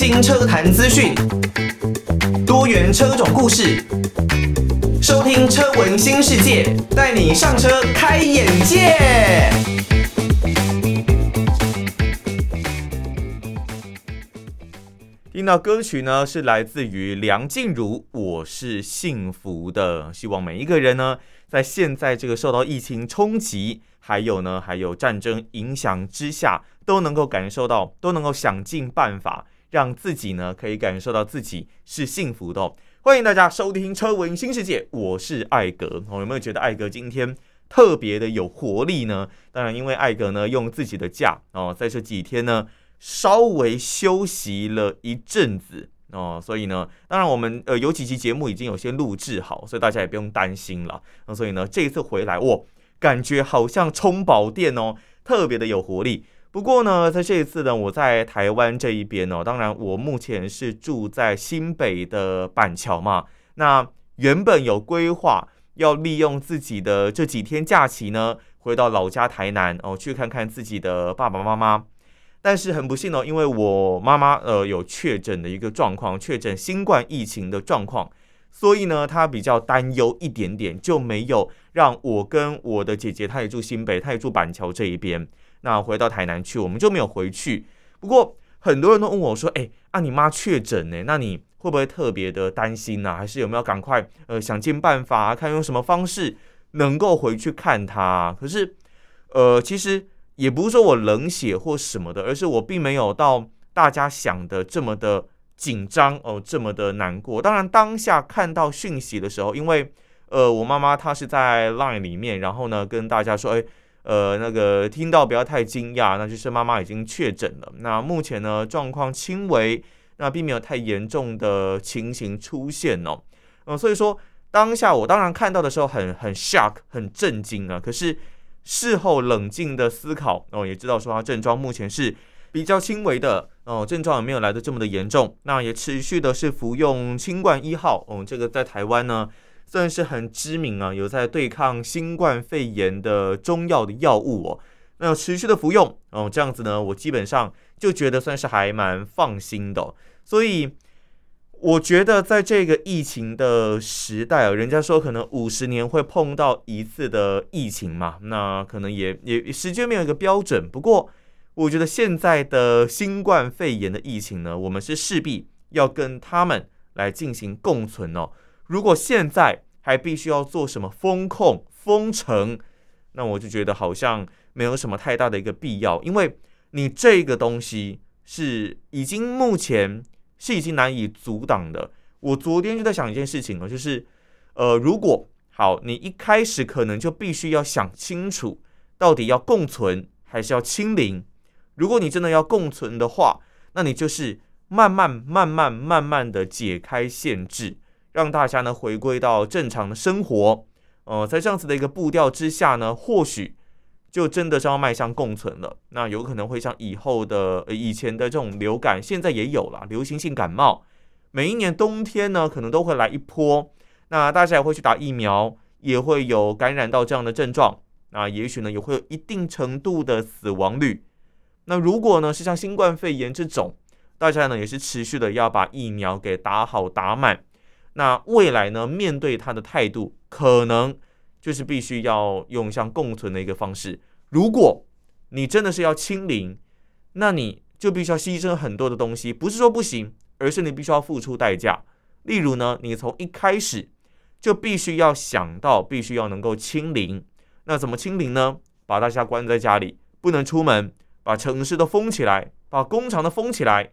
新车坛资讯，多元车种故事，收听车闻新世界，带你上车开眼界。听到歌曲呢，是来自于梁静茹，《我是幸福的》。希望每一个人呢，在现在这个受到疫情冲击，还有呢，还有战争影响之下，都能够感受到，都能够想尽办法，让自己呢可以感受到自己是幸福的哦。欢迎大家收听《车闻新世界》，我是艾格。哦，有没有觉得艾格今天特别的有活力呢？当然，因为艾格呢用自己的假哦，在这几天呢稍微休息了一阵子哦，所以呢，当然我们呃有几期节目已经有些录制好，所以大家也不用担心了。那所以呢，这一次回来，我感觉好像充饱电哦，特别的有活力。不过呢，在这一次呢，我在台湾这一边哦，当然我目前是住在新北的板桥嘛。那原本有规划要利用自己的这几天假期呢，回到老家台南哦，去看看自己的爸爸妈妈。但是很不幸哦，因为我妈妈呃有确诊的一个状况，确诊新冠疫情的状况，所以呢，她比较担忧一点点，就没有让我跟我的姐姐，她也住新北，她也住板桥这一边。那回到台南去，我们就没有回去。不过很多人都问我说：“哎，啊，你妈确诊呢？那你会不会特别的担心呢？还是有没有赶快呃想尽办法，看用什么方式能够回去看她？”可是呃，其实也不是说我冷血或什么的，而是我并没有到大家想的这么的紧张哦，这么的难过。当然，当下看到讯息的时候，因为呃，我妈妈她是在 Line 里面，然后呢跟大家说：“哎。”呃，那个听到不要太惊讶，那就是妈妈已经确诊了。那目前呢，状况轻微，那并没有太严重的情形出现哦。嗯、所以说当下我当然看到的时候很很 shock，很震惊啊。可是事后冷静的思考哦，也知道说他症状目前是比较轻微的哦，症状也没有来得这么的严重。那也持续的是服用清冠一号哦，这个在台湾呢。算是很知名啊，有在对抗新冠肺炎的中药的药物哦，那持续的服用哦，这样子呢，我基本上就觉得算是还蛮放心的。所以我觉得在这个疫情的时代啊，人家说可能五十年会碰到一次的疫情嘛，那可能也也时间没有一个标准。不过我觉得现在的新冠肺炎的疫情呢，我们是势必要跟他们来进行共存哦。如果现在还必须要做什么风控、封城，那我就觉得好像没有什么太大的一个必要，因为你这个东西是已经目前是已经难以阻挡的。我昨天就在想一件事情了，就是呃，如果好，你一开始可能就必须要想清楚，到底要共存还是要清零。如果你真的要共存的话，那你就是慢慢、慢慢、慢慢的解开限制。让大家呢回归到正常的生活，呃，在这样子的一个步调之下呢，或许就真的是要迈向共存了。那有可能会像以后的、呃、以前的这种流感，现在也有了流行性感冒，每一年冬天呢可能都会来一波。那大家也会去打疫苗，也会有感染到这样的症状。那也许呢也会有一定程度的死亡率。那如果呢是像新冠肺炎这种，大家呢也是持续的要把疫苗给打好打满。那未来呢？面对他的态度，可能就是必须要用像共存的一个方式。如果你真的是要清零，那你就必须要牺牲很多的东西。不是说不行，而是你必须要付出代价。例如呢，你从一开始就必须要想到，必须要能够清零。那怎么清零呢？把大家关在家里，不能出门，把城市都封起来，把工厂都封起来，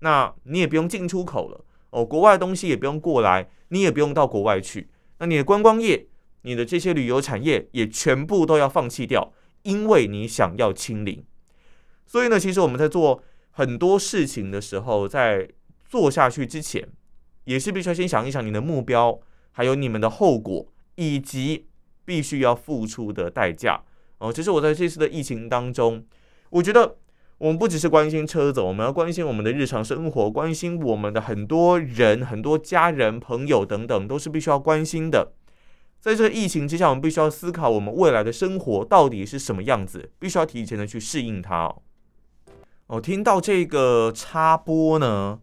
那你也不用进出口了。哦，国外的东西也不用过来，你也不用到国外去。那你的观光业、你的这些旅游产业也全部都要放弃掉，因为你想要清零。所以呢，其实我们在做很多事情的时候，在做下去之前，也是必须要先想一想你的目标，还有你们的后果，以及必须要付出的代价。哦，其实我在这次的疫情当中，我觉得。我们不只是关心车子，我们要关心我们的日常生活，关心我们的很多人、很多家人、朋友等等，都是必须要关心的。在这疫情之下，我们必须要思考我们未来的生活到底是什么样子，必须要提前的去适应它。哦，听到这个插播呢，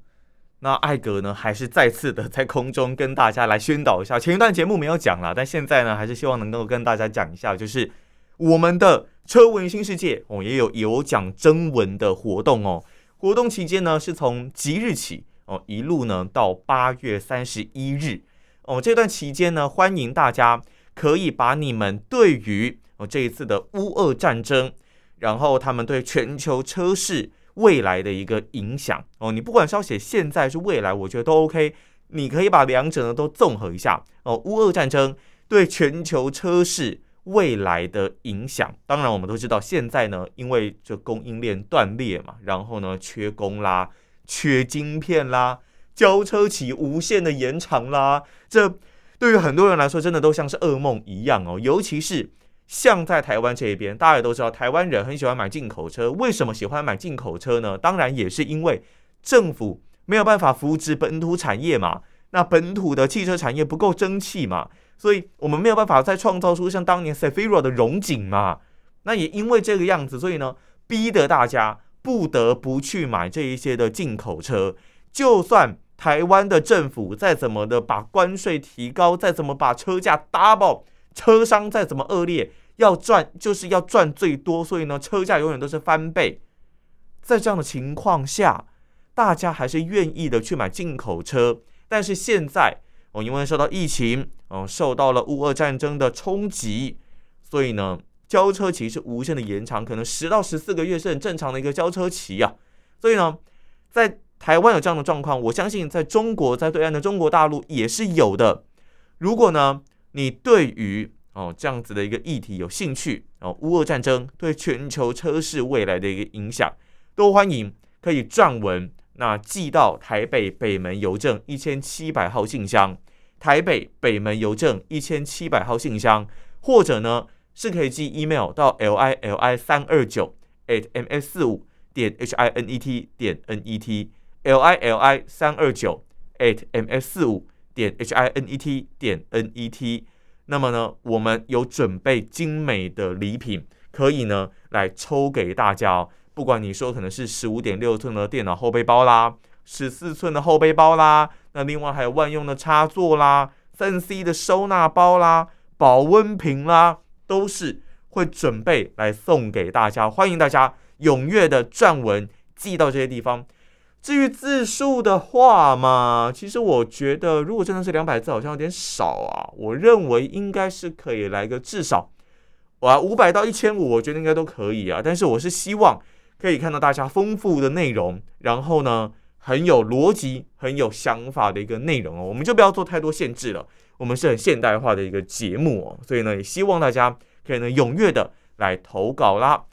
那艾格呢还是再次的在空中跟大家来宣导一下。前一段节目没有讲啦，但现在呢还是希望能够跟大家讲一下，就是我们的车文新世界哦，也有有奖征文的活动哦。活动期间呢是从即日起哦，一路呢到八月三十一日哦。这段期间呢，欢迎大家可以把你们对于哦这一次的乌俄战争，然后他们对全球车市。未来的一个影响哦，你不管是要写现在是未来，我觉得都 OK。你可以把两者呢都综合一下哦。乌俄战争对全球车市未来的影响，当然我们都知道，现在呢因为这供应链断裂嘛，然后呢缺工啦、缺晶片啦、交车期无限的延长啦，这对于很多人来说真的都像是噩梦一样哦，尤其是。像在台湾这一边，大家也都知道，台湾人很喜欢买进口车。为什么喜欢买进口车呢？当然也是因为政府没有办法扶植本土产业嘛。那本土的汽车产业不够争气嘛，所以我们没有办法再创造出像当年 Cefiro 的荣景嘛。那也因为这个样子，所以呢，逼得大家不得不去买这一些的进口车。就算台湾的政府再怎么的把关税提高，再怎么把车价 double。车商再怎么恶劣，要赚就是要赚最多，所以呢，车价永远都是翻倍。在这样的情况下，大家还是愿意的去买进口车。但是现在因为受到疫情哦，受到了乌俄战争的冲击，所以呢，交车期是无限的延长，可能十到十四个月是很正常的一个交车期啊。所以呢，在台湾有这样的状况，我相信在中国，在对岸的中国大陆也是有的。如果呢，你对于哦这样子的一个议题有兴趣哦，乌俄战争对全球车市未来的一个影响，都欢迎可以撰文，那寄到台北北门邮政一千七百号信箱，台北北门邮政一千七百号信箱，或者呢是可以寄 email 到 l i l i 三二九 at m s 四五点 h i n e t 点 n e t l i l i 三二九 at m s 四五点 h i n e t 点 n e t，那么呢，我们有准备精美的礼品，可以呢来抽给大家哦。不管你说可能是十五点六寸的电脑后背包啦，十四寸的后背包啦，那另外还有万用的插座啦，三 C 的收纳包啦，保温瓶啦，都是会准备来送给大家。欢迎大家踊跃的撰文寄到这些地方。至于字数的话嘛，其实我觉得，如果真的是两百字，好像有点少啊。我认为应该是可以来个至少，哇，五百到一千五，我觉得应该都可以啊。但是我是希望可以看到大家丰富的内容，然后呢，很有逻辑、很有想法的一个内容哦。我们就不要做太多限制了，我们是很现代化的一个节目哦，所以呢，也希望大家可以呢踊跃的来投稿啦。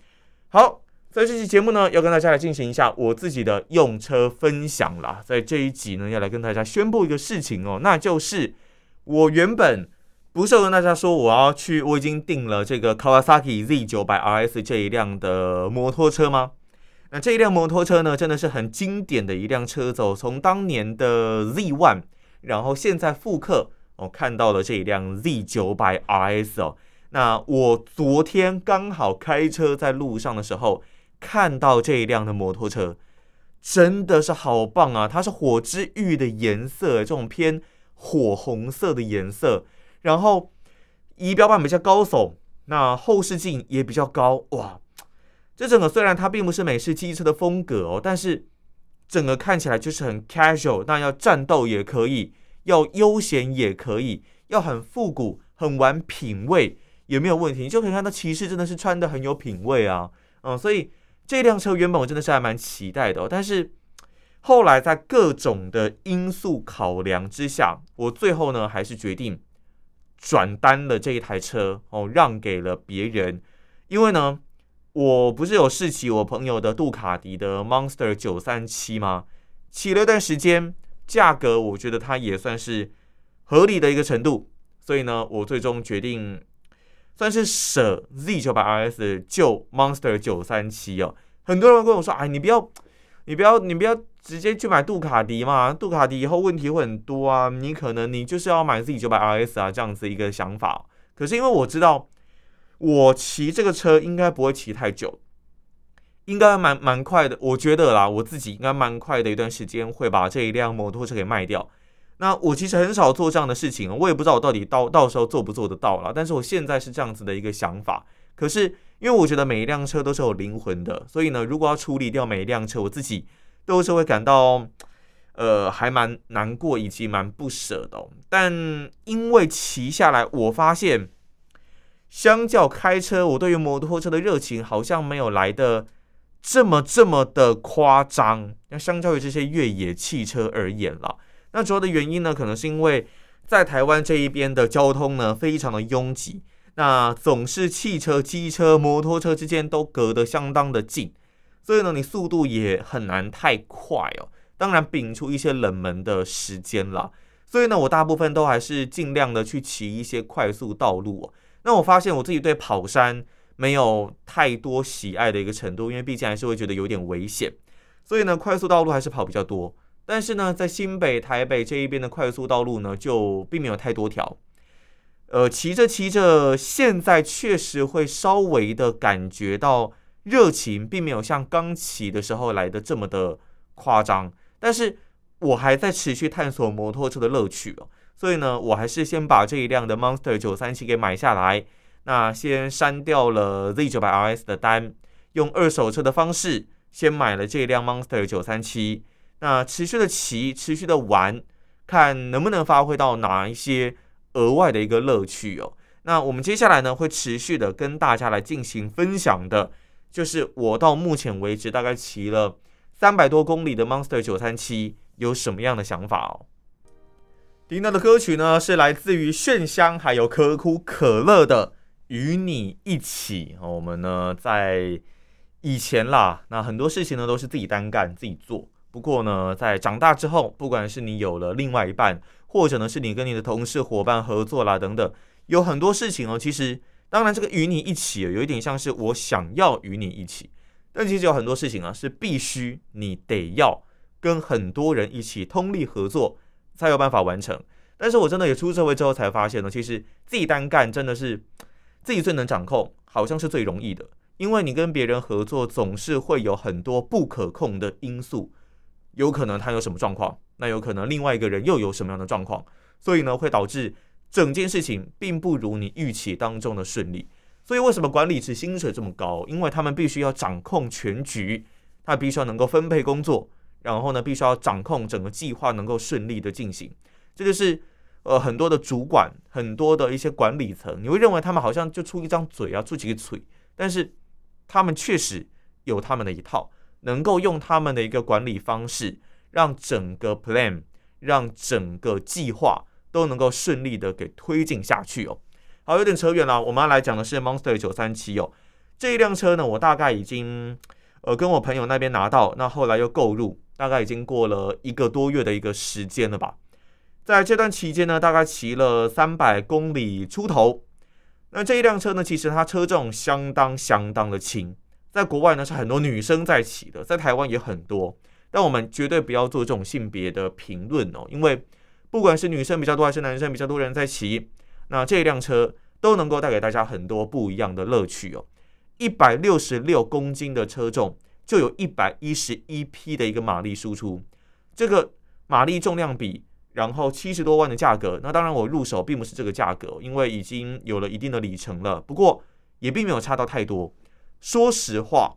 好。在这期节目呢，要跟大家来进行一下我自己的用车分享啦。在这一集呢，要来跟大家宣布一个事情哦，那就是我原本不是跟大家说我要去，我已经订了这个 Kawasaki Z900RS 这一辆的摩托车吗？那这一辆摩托车呢，真的是很经典的一辆车子哦，从当年的 Z1，然后现在复刻，我看到了这一辆 Z900RS 哦。那我昨天刚好开车在路上的时候。看到这一辆的摩托车，真的是好棒啊！它是火之玉的颜色，这种偏火红色的颜色。然后仪表板比较高耸，那后视镜也比较高，哇！这整个虽然它并不是美式机车的风格哦，但是整个看起来就是很 casual。那要战斗也可以，要悠闲也可以，要很复古、很玩品味也没有问题。你就可以看到骑士真的是穿得很有品味啊，嗯，所以。这辆车原本我真的是还蛮期待的，但是后来在各种的因素考量之下，我最后呢还是决定转单了这一台车哦，让给了别人。因为呢，我不是有试骑我朋友的杜卡迪的 Monster 九三七吗？骑了一段时间，价格我觉得它也算是合理的一个程度，所以呢，我最终决定。算是舍 Z 九百 RS 救 Monster 九三七哦，很多人跟我说，哎，你不要，你不要，你不要直接去买杜卡迪嘛，杜卡迪以后问题会很多啊，你可能你就是要买 Z 九百 RS 啊，这样子一个想法。可是因为我知道，我骑这个车应该不会骑太久，应该蛮蛮快的，我觉得啦，我自己应该蛮快的一段时间会把这一辆摩托车给卖掉。那我其实很少做这样的事情，我也不知道我到底到到时候做不做得到啦。但是我现在是这样子的一个想法。可是因为我觉得每一辆车都是有灵魂的，所以呢，如果要处理掉每一辆车，我自己都是会感到呃还蛮难过以及蛮不舍的。但因为骑下来，我发现相较开车，我对于摩托车的热情好像没有来的。这么这么的夸张，那相较于这些越野汽车而言了，那主要的原因呢，可能是因为在台湾这一边的交通呢非常的拥挤，那总是汽车、机车、摩托车之间都隔得相当的近，所以呢，你速度也很难太快哦。当然，摒除一些冷门的时间了，所以呢，我大部分都还是尽量的去骑一些快速道路哦。那我发现我自己对跑山。没有太多喜爱的一个程度，因为毕竟还是会觉得有点危险，所以呢，快速道路还是跑比较多。但是呢，在新北、台北这一边的快速道路呢，就并没有太多条。呃，骑着骑着，现在确实会稍微的感觉到热情，并没有像刚骑的时候来的这么的夸张。但是我还在持续探索摩托车的乐趣哦，所以呢，我还是先把这一辆的 Monster 937给买下来。那先删掉了 Z 九百 RS 的单，用二手车的方式先买了这一辆 Monster 九三七。那持续的骑，持续的玩，看能不能发挥到哪一些额外的一个乐趣哦。那我们接下来呢，会持续的跟大家来进行分享的，就是我到目前为止大概骑了三百多公里的 Monster 九三七有什么样的想法哦。听到的歌曲呢，是来自于炫香还有可口可乐的。与你一起，我们呢在以前啦，那很多事情呢都是自己单干自己做。不过呢，在长大之后，不管是你有了另外一半，或者呢是你跟你的同事伙伴合作啦等等，有很多事情哦。其实，当然这个与你一起有一点像是我想要与你一起，但其实有很多事情啊是必须你得要跟很多人一起通力合作才有办法完成。但是我真的也出社会之后才发现呢，其实自己单干真的是。自己最能掌控，好像是最容易的，因为你跟别人合作，总是会有很多不可控的因素，有可能他有什么状况，那有可能另外一个人又有什么样的状况，所以呢，会导致整件事情并不如你预期当中的顺利。所以为什么管理职薪水这么高？因为他们必须要掌控全局，他必须要能够分配工作，然后呢，必须要掌控整个计划能够顺利的进行，这就是。呃，很多的主管，很多的一些管理层，你会认为他们好像就出一张嘴啊，出几个嘴，但是他们确实有他们的一套，能够用他们的一个管理方式，让整个 plan，让整个计划都能够顺利的给推进下去哦。好，有点扯远了，我们要来讲的是 Monster 937哦，这一辆车呢，我大概已经呃跟我朋友那边拿到，那后来又购入，大概已经过了一个多月的一个时间了吧。在这段期间呢，大概骑了三百公里出头。那这一辆车呢，其实它车重相当相当的轻，在国外呢是很多女生在骑的，在台湾也很多。但我们绝对不要做这种性别的评论哦，因为不管是女生比较多还是男生比较多人在骑，那这一辆车都能够带给大家很多不一样的乐趣哦。一百六十六公斤的车重，就有一百一十一匹的一个马力输出，这个马力重量比。然后七十多万的价格，那当然我入手并不是这个价格，因为已经有了一定的里程了。不过也并没有差到太多。说实话，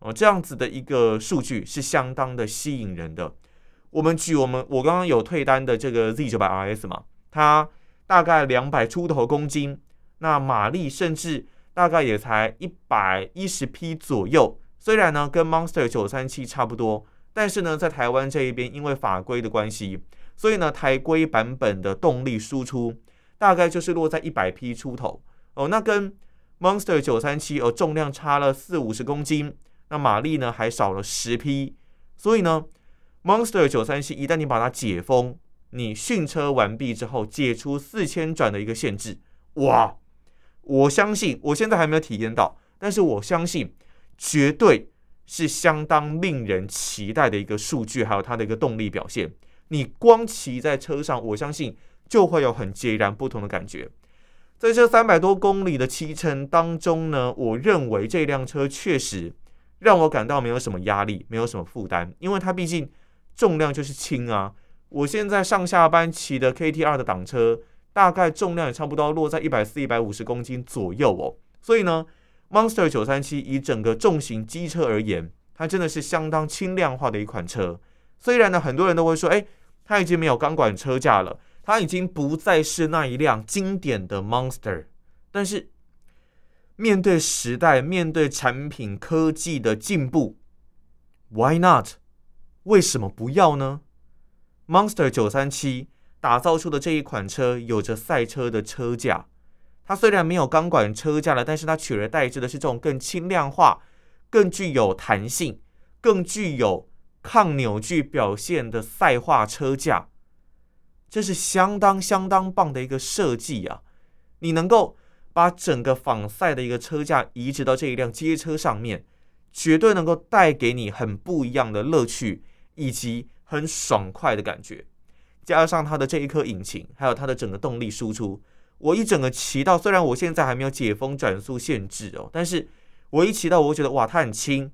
哦，这样子的一个数据是相当的吸引人的。我们举我们我刚刚有退单的这个 Z 九百 RS 嘛，它大概两百出头公斤，那马力甚至大概也才一百一十匹左右。虽然呢跟 Monster 九三七差不多，但是呢在台湾这一边因为法规的关系。所以呢，台规版本的动力输出大概就是落在一百匹出头哦，那跟 Monster 九三七哦重量差了四五十公斤，那马力呢还少了十匹，所以呢，Monster 九三七一旦你把它解封，你训车完毕之后解除四千转的一个限制，哇，我相信我现在还没有体验到，但是我相信绝对是相当令人期待的一个数据，还有它的一个动力表现。你光骑在车上，我相信就会有很截然不同的感觉。在这三百多公里的骑乘当中呢，我认为这辆车确实让我感到没有什么压力，没有什么负担，因为它毕竟重量就是轻啊。我现在上下班骑的 K T 二的挡车，大概重量也差不多落在一百四、一百五十公斤左右哦。所以呢，Monster 937以整个重型机车而言，它真的是相当轻量化的一款车。虽然呢，很多人都会说，哎，它已经没有钢管车架了，它已经不再是那一辆经典的 Monster，但是。面对时代，面对产品科技的进步，Why not？为什么不要呢？Monster 937打造出的这一款车有着赛车的车架，它虽然没有钢管车架了，但是它取而代之的是这种更轻量化、更具有弹性、更具有抗扭矩表现的赛化车架，这是相当相当棒的一个设计啊！你能够。把整个仿赛的一个车架移植到这一辆街车上面，绝对能够带给你很不一样的乐趣，以及很爽快的感觉。加上它的这一颗引擎，还有它的整个动力输出，我一整个骑到，虽然我现在还没有解封转速限制哦，但是我一骑到，我觉得哇，它很轻，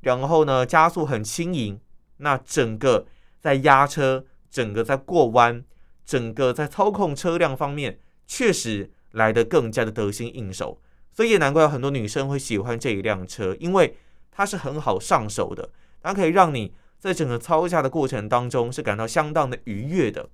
然后呢，加速很轻盈，那整个在压车，整个在过弯，整个在操控车辆方面，确实。来得更加的得心应手，所以也难怪有很多女生会喜欢这一辆车，因为它是很好上手的，它可以让你在整个操驾的过程当中是感到相当的愉悦的。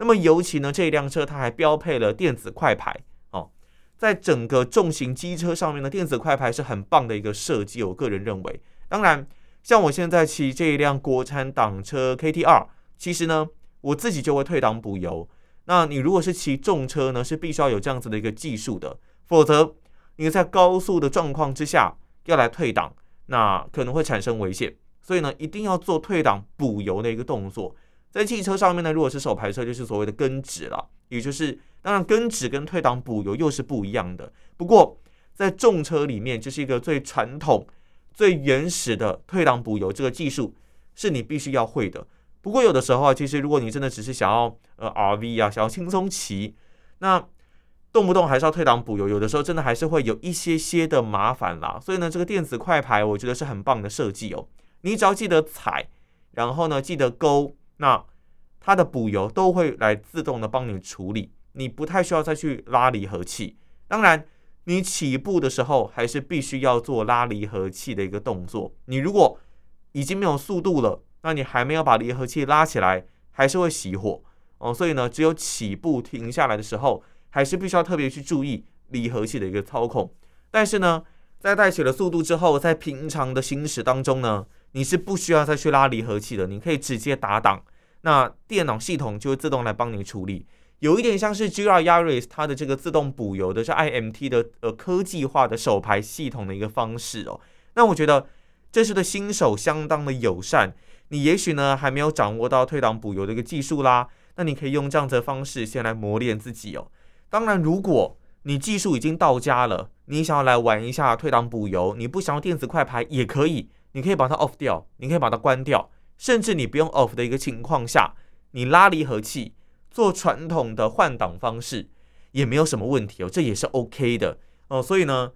那么尤其呢，这一辆车它还标配了电子快排哦，在整个重型机车上面呢电子快排是很棒的一个设计，我个人认为。当然，像我现在骑这一辆国产挡车 KT2，其实呢，我自己就会退档补油。那你如果是骑重车呢，是必须要有这样子的一个技术的，否则你在高速的状况之下要来退档，那可能会产生危险。所以呢，一定要做退档补油的一个动作。在汽车上面呢，如果是手排车，就是所谓的跟指了，也就是当然跟指跟退档补油又是不一样的。不过在重车里面，就是一个最传统、最原始的退档补油这个技术，是你必须要会的。不过有的时候啊，其实如果你真的只是想要呃 RV 啊，想要轻松骑，那动不动还是要退档补油，有的时候真的还是会有一些些的麻烦啦。所以呢，这个电子快排我觉得是很棒的设计哦。你只要记得踩，然后呢记得勾，那它的补油都会来自动的帮你处理，你不太需要再去拉离合器。当然，你起步的时候还是必须要做拉离合器的一个动作。你如果已经没有速度了。那你还没有把离合器拉起来，还是会熄火哦。所以呢，只有起步停下来的时候，还是必须要特别去注意离合器的一个操控。但是呢，在带起了速度之后，在平常的行驶当中呢，你是不需要再去拉离合器的，你可以直接打档，那电脑系统就会自动来帮你处理。有一点像是 GR Yaris 它的这个自动补油的是 IMT 的呃科技化的手排系统的一个方式哦。那我觉得这是对新手相当的友善。你也许呢还没有掌握到退档补油的一个技术啦，那你可以用这样子的方式先来磨练自己哦。当然，如果你技术已经到家了，你想要来玩一下退档补油，你不想要电子快排也可以，你可以把它 off 掉，你可以把它关掉，甚至你不用 off 的一个情况下，你拉离合器做传统的换挡方式也没有什么问题哦，这也是 OK 的哦。所以呢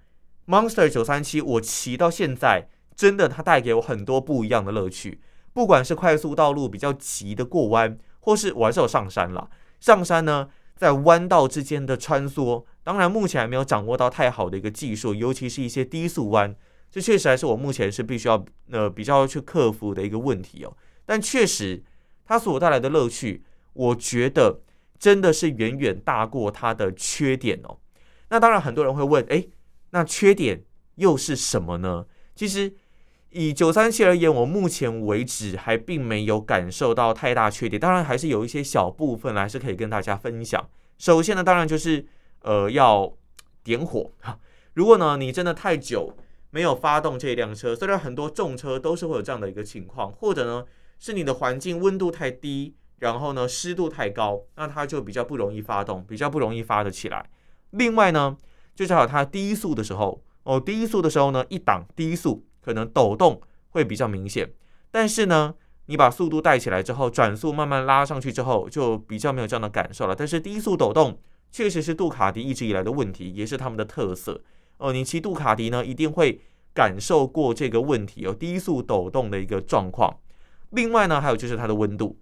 ，Monster 937我骑到现在，真的它带给我很多不一样的乐趣。不管是快速道路比较急的过弯，或是我还是有上山了。上山呢，在弯道之间的穿梭，当然目前还没有掌握到太好的一个技术，尤其是一些低速弯，这确实还是我目前是必须要呃比较去克服的一个问题哦。但确实，它所带来的乐趣，我觉得真的是远远大过它的缺点哦。那当然，很多人会问，诶，那缺点又是什么呢？其实。以九三七而言，我目前为止还并没有感受到太大缺点，当然还是有一些小部分还是可以跟大家分享。首先呢，当然就是呃要点火哈。如果呢你真的太久没有发动这辆车，虽然很多重车都是会有这样的一个情况，或者呢是你的环境温度太低，然后呢湿度太高，那它就比较不容易发动，比较不容易发得起来。另外呢，就是好它低速的时候哦，低速的时候呢一档低速。可能抖动会比较明显，但是呢，你把速度带起来之后，转速慢慢拉上去之后，就比较没有这样的感受了。但是低速抖动确实是杜卡迪一直以来的问题，也是他们的特色。哦，你骑杜卡迪呢，一定会感受过这个问题，有低速抖动的一个状况。另外呢，还有就是它的温度。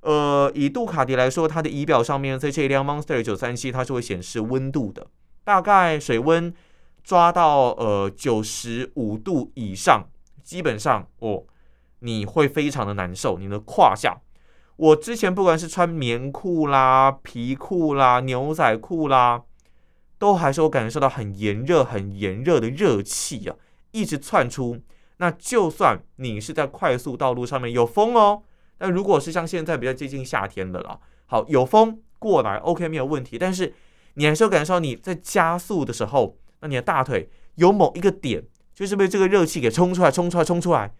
呃，以杜卡迪来说，它的仪表上面在这一辆 Monster 937，它是会显示温度的，大概水温抓到呃九十五度以上，基本上哦，你会非常的难受，你的胯下。我之前不管是穿棉裤啦、皮裤啦、牛仔裤啦，都还是我感受到很炎热、很炎热的热气啊，一直窜出。那就算你是在快速道路上面有风哦。那如果是像现在比较接近夏天的了，好，有风过来，OK 没有问题。但是你还是有感受到你在加速的时候，那你的大腿有某一个点，就是被这个热气给冲出来、冲出来、冲出来，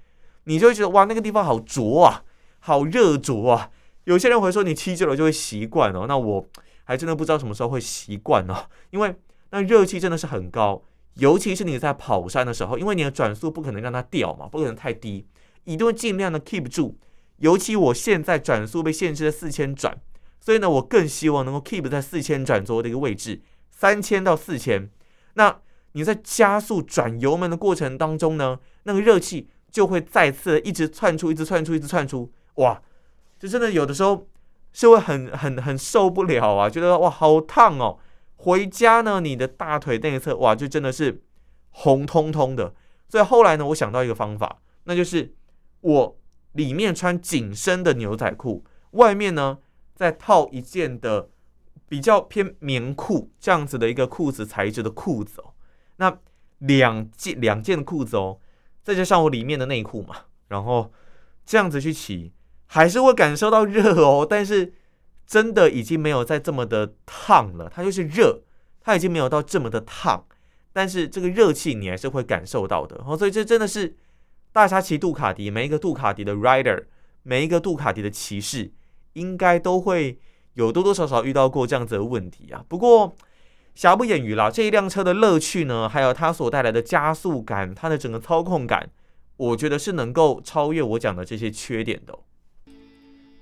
你就会觉得哇，那个地方好灼啊，好热灼啊。有些人会说你骑久了就会习惯哦，那我还真的不知道什么时候会习惯哦，因为那热气真的是很高，尤其是你在跑山的时候，因为你的转速不可能让它掉嘛，不可能太低，一定会尽量的 keep 住。尤其我现在转速被限制在四千转，所以呢，我更希望能够 keep 在四千转左右的一个位置，三千到四千。那你在加速转油门的过程当中呢，那个热气就会再次一直窜出，一直窜出，一直窜出，哇，就真的有的时候是会很很很受不了啊，觉得哇好烫哦。回家呢，你的大腿内侧哇就真的是红彤彤的。所以后来呢，我想到一个方法，那就是我。里面穿紧身的牛仔裤，外面呢再套一件的比较偏棉裤这样子的一个裤子材质的裤子哦。那两件两件的裤子哦，再加上我里面的内裤嘛，然后这样子去骑，还是会感受到热哦。但是真的已经没有再这么的烫了，它就是热，它已经没有到这么的烫，但是这个热气你还是会感受到的哦。所以这真的是。大家骑杜卡迪，每一个杜卡迪的 rider，每一个杜卡迪的骑士，应该都会有多多少少遇到过这样子的问题啊。不过，瑕不掩瑜啦，这一辆车的乐趣呢，还有它所带来的加速感，它的整个操控感，我觉得是能够超越我讲的这些缺点的。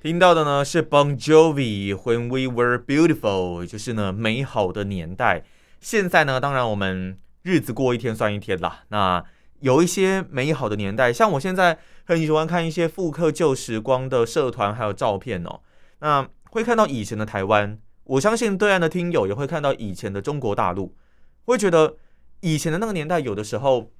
听到的呢是 Bon Jovi When We Were Beautiful，就是呢美好的年代。现在呢，当然我们日子过一天算一天啦。那有一些美好的年代，像我现在很喜欢看一些复刻旧时光的社团还有照片哦。那会看到以前的台湾，我相信对岸的听友也会看到以前的中国大陆，会觉得以前的那个年代有的时候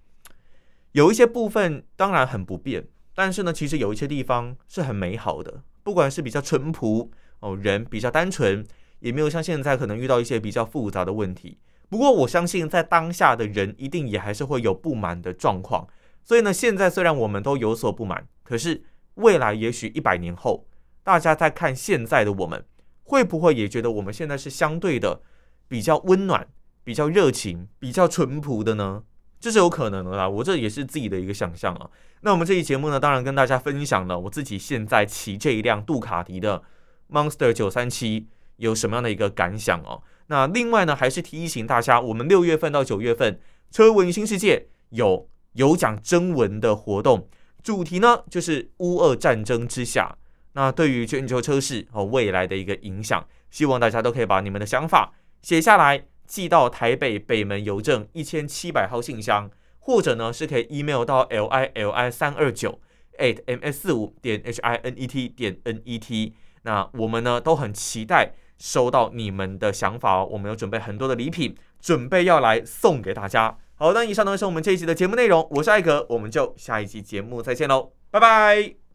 有一些部分当然很不便，但是呢，其实有一些地方是很美好的，不管是比较淳朴哦，人比较单纯，也没有像现在可能遇到一些比较复杂的问题。不过我相信，在当下的人一定也还是会有不满的状况。所以呢，现在虽然我们都有所不满，可是未来也许一百年后，大家在看现在的我们，会不会也觉得我们现在是相对的比较温暖、比较热情、比较淳朴的呢？这是有可能的啦。我这也是自己的一个想象啊。那我们这期节目呢，当然跟大家分享了我自己现在骑这一辆杜卡迪的 Monster 937有什么样的一个感想哦。那另外呢，还是提醒大家，我们六月份到九月份车闻新世界有有奖征文的活动，主题呢就是乌俄战争之下，那对于全球车市和未来的一个影响，希望大家都可以把你们的想法写下来，寄到台北北门邮政一千七百号信箱，或者呢是可以 email 到 l i l i 三二九 at m s 四五点 h i n e t 点 n e t，那我们呢都很期待。收到你们的想法哦，我们有准备很多的礼品，准备要来送给大家。好，那以上呢是我们这一集的节目内容，我是艾格，我们就下一集节目再见喽，拜拜。